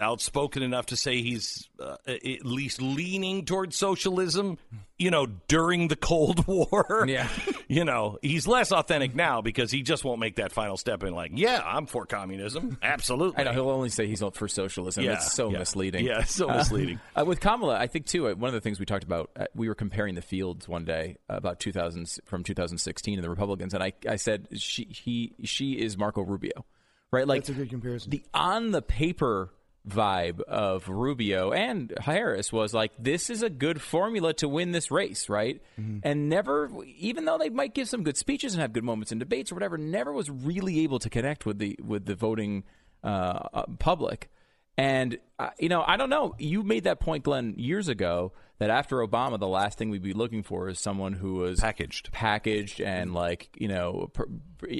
outspoken enough to say he's uh, at least leaning towards socialism, you know, during the Cold War. Yeah. you know, he's less authentic now because he just won't make that final step in like, yeah, I'm for communism. Absolutely. I know he'll only say he's not for socialism. Yeah, it's so yeah. misleading. Yeah, so Uh, misleading. Uh, with Kamala, I think too. Uh, one of the things we talked about, uh, we were comparing the fields one day uh, about 2000 from 2016 and the Republicans, and I, I said she he she is Marco Rubio, right? Like That's a good comparison. the on the paper vibe of Rubio and Harris was like this is a good formula to win this race, right? And never even though they might give some good speeches and have good moments in debates or whatever, never was really able to connect with the with the voting uh, uh, public. And uh, you know, I don't know. You made that point, Glenn, years ago that after Obama, the last thing we'd be looking for is someone who was packaged, packaged, and like you know, per,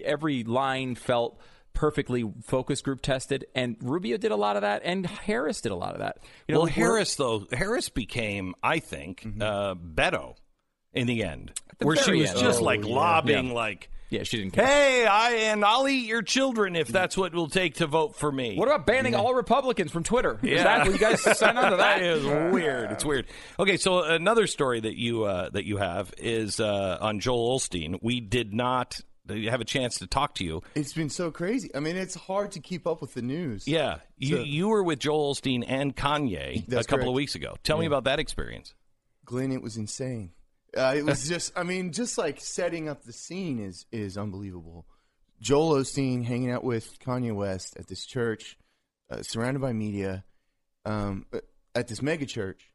every line felt perfectly focus group tested. And Rubio did a lot of that, and Harris did a lot of that. You know, well, Harris though Harris became, I think, uh, Beto in the end, the where she was end. just Oh, like yeah. lobbying, Yeah. like, yeah, she didn't care. "Hey, I and I'll eat your children if that's what it will take to vote for me." What about banning all Republicans from Twitter? Yeah. that will you guys sign on to that? that is weird. It's weird. Okay, so another story that you uh, that you have is uh, on Joel Osteen. We did not have a chance to talk to you. It's been so crazy. I mean, it's hard to keep up with the news. Yeah, you So- you were with Joel Osteen and Kanye a couple of weeks ago. Tell me about that experience. Glenn, it was insane. Uh, it was just, I mean, just like setting up the scene is is unbelievable. Joel Osteen hanging out with Kanye West at this church, uh, surrounded by media, um, at this mega church,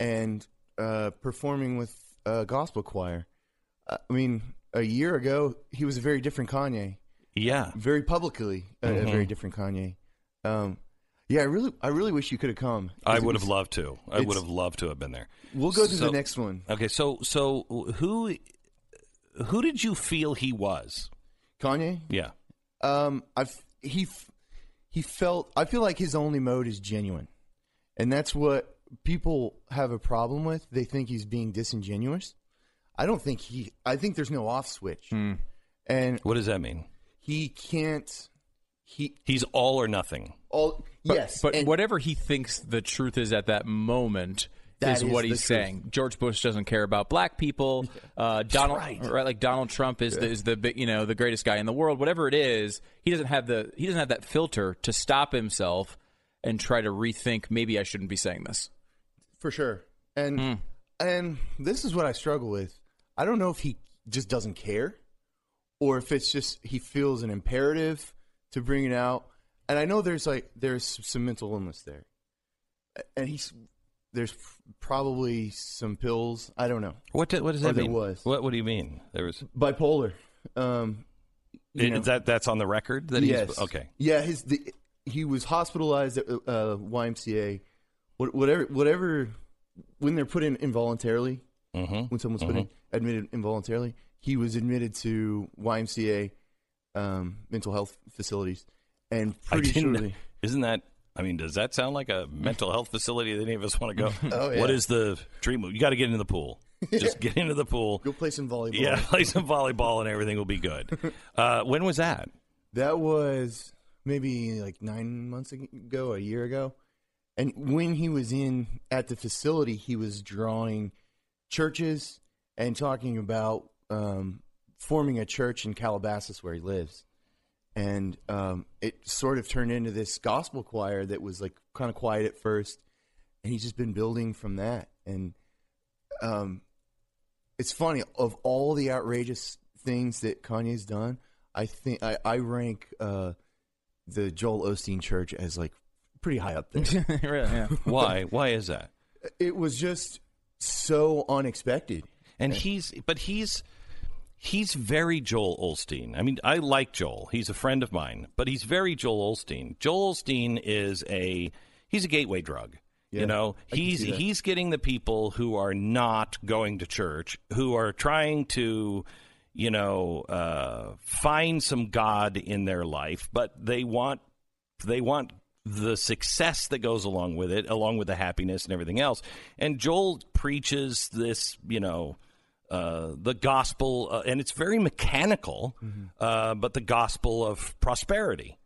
and uh, performing with a gospel choir. Uh, I mean, a year ago, he was a very different Kanye. Yeah, very publicly a, a very different Kanye. Um, yeah, I really, I really wish you could have come. I would have loved to. I would have loved to have been there. We'll go to So- the next one. Okay, so so who who did you feel he was? Kanye. Yeah. Um, I've he he felt. I feel like his only mode is genuine, and that's what people have a problem with. They think he's being disingenuous. I don't think he. I think there's no off switch. And what does that mean? He can't. He he's all or nothing. All But, yes, but and- whatever he thinks the truth is at that moment is is what he's truth. saying. George Bush doesn't care about black people. Uh, Donald, right. Like Donald Trump is the, is the you know the greatest guy in the world. Whatever it is, he doesn't have the he doesn't have that filter to stop himself and try to rethink. Maybe I shouldn't be saying this. for sure. And Hmm. and this is what I struggle with. I don't know if he just doesn't care, or if it's just he feels an imperative to bring it out. And I know there's like there's some mental illness there, and he's there's probably some pills. I don't know. What do- what does that mean? was What what do you mean? There was bipolar. Um, is know. that that's on the record that yes. he's okay. Yeah, his the, he was hospitalized at uh, YMCA. Whatever whatever when they're put in involuntarily, Mhm. when someone's put in admitted involuntarily, he was admitted to YMCA um, mental health facilities, and pretty shortly. Isn't that? I mean, does that sound like a mental health facility that any of us want to go? Oh, yeah. What is the treatment? You got to get into the pool. Just get into the pool. Go play some volleyball. Yeah, play some volleyball and everything will be good. Uh, when was that? That was maybe like nine months ago, a year ago. And when he was in at the facility, he was drawing churches and talking about um, forming a church in Calabasas where he lives. and um, it sort of turned into this gospel choir that was like kind of quiet at first, and he's just been building from that. And um, it's funny of all the outrageous things that Kanye's done, I think I, I rank uh, the Joel Osteen Church as like pretty high up there. really, yeah. Why? Why is that? It was just so unexpected. And he's, but he's, he's very Joel Osteen. I mean, I like Joel. He's a friend of mine, but he's very Joel Osteen. Joel Osteen is a, he's a gateway drug. Yeah, you know, he's he's getting the people who are not going to church, who are trying to, you know, uh, find some God in their life, but they want they want the success that goes along with it, along with the happiness and everything else. And Joel preaches this, you know, uh, the gospel, uh, and it's very mechanical, uh, but the gospel of prosperity.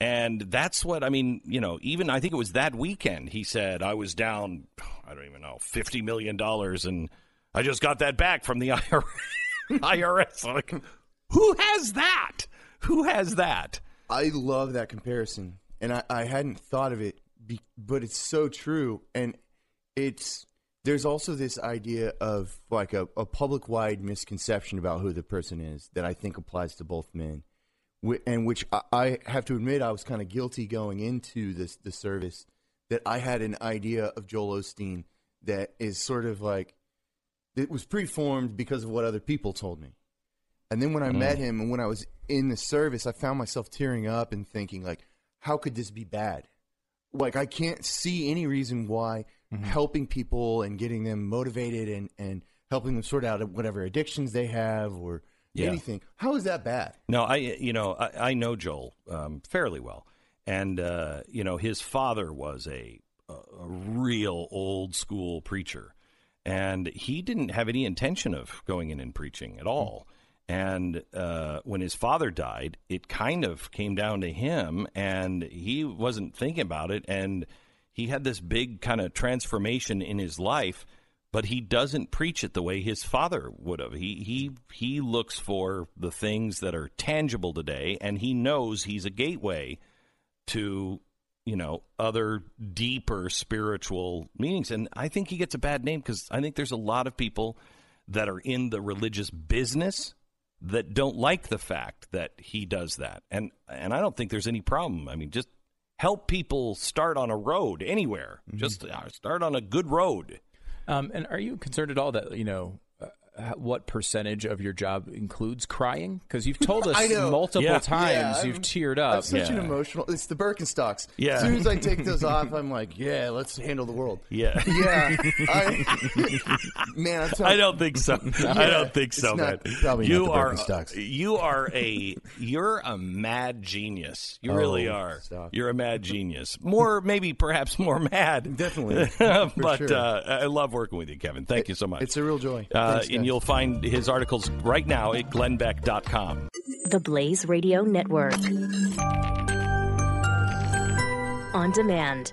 And that's what I mean. You know, even I think it was that weekend. He said I was down. I don't even know fifty million dollars, and I just got that back from the IRS. IRS. Like, who has that? Who has that? I love that comparison, and I, I hadn't thought of it, be, but it's so true. And it's there's also this idea of like a, a public wide misconception about who the person is that I think applies to both men, and which I, I have to admit I was kind of guilty going into this the service that I had an idea of Joel Osteen that is sort of like it was preformed because of what other people told me. And then when I Mm. met him and when I was in the service, I found myself tearing up and thinking like, how could this be bad? Like I can't see any reason why Mm-hmm. helping people and getting them motivated and, and helping them sort out whatever addictions they have or Yeah. anything. How is that bad? No, I you know I, I know Joel um, fairly well, and uh, you know his father was a, a a real old school preacher, and he didn't have any intention of going in and preaching at all. And uh, when his father died, it kind of came down to him, and he wasn't thinking about it, and he had this big kind of transformation in his life but he doesn't preach it the way his father would have. He he he looks for the things that are tangible today, and he knows he's a gateway to you know other deeper spiritual meanings. And I think he gets a bad name because I think there's a lot of people that are in the religious business that don't like the fact that he does that. And and I don't think there's any problem. I mean, just help people start on a road anywhere. Just uh, start on a good road. Um, and are you concerned at all that you know what percentage of your job includes crying? Because you've told us I know. multiple Yeah. times Yeah, you've teared up. I'm such an emotional. It's the Birkenstocks. Yeah. As soon as I take those off, I'm like, yeah, let's handle the world. Yeah. Yeah. I, man, I'm telling I don't think so. I don't think so, not- man. probably not you the are Birkenstocks. you are a you're a mad genius. You really Oh, are. stop. You're a mad genius. More maybe perhaps more mad. Definitely. But sure. uh, I love working with you, Kevin. Thank you so much. It's a real joy. Uh, Thanks, and guys. You'll find his articles right now at glennbeck.com. The Blaze Radio Network. On demand.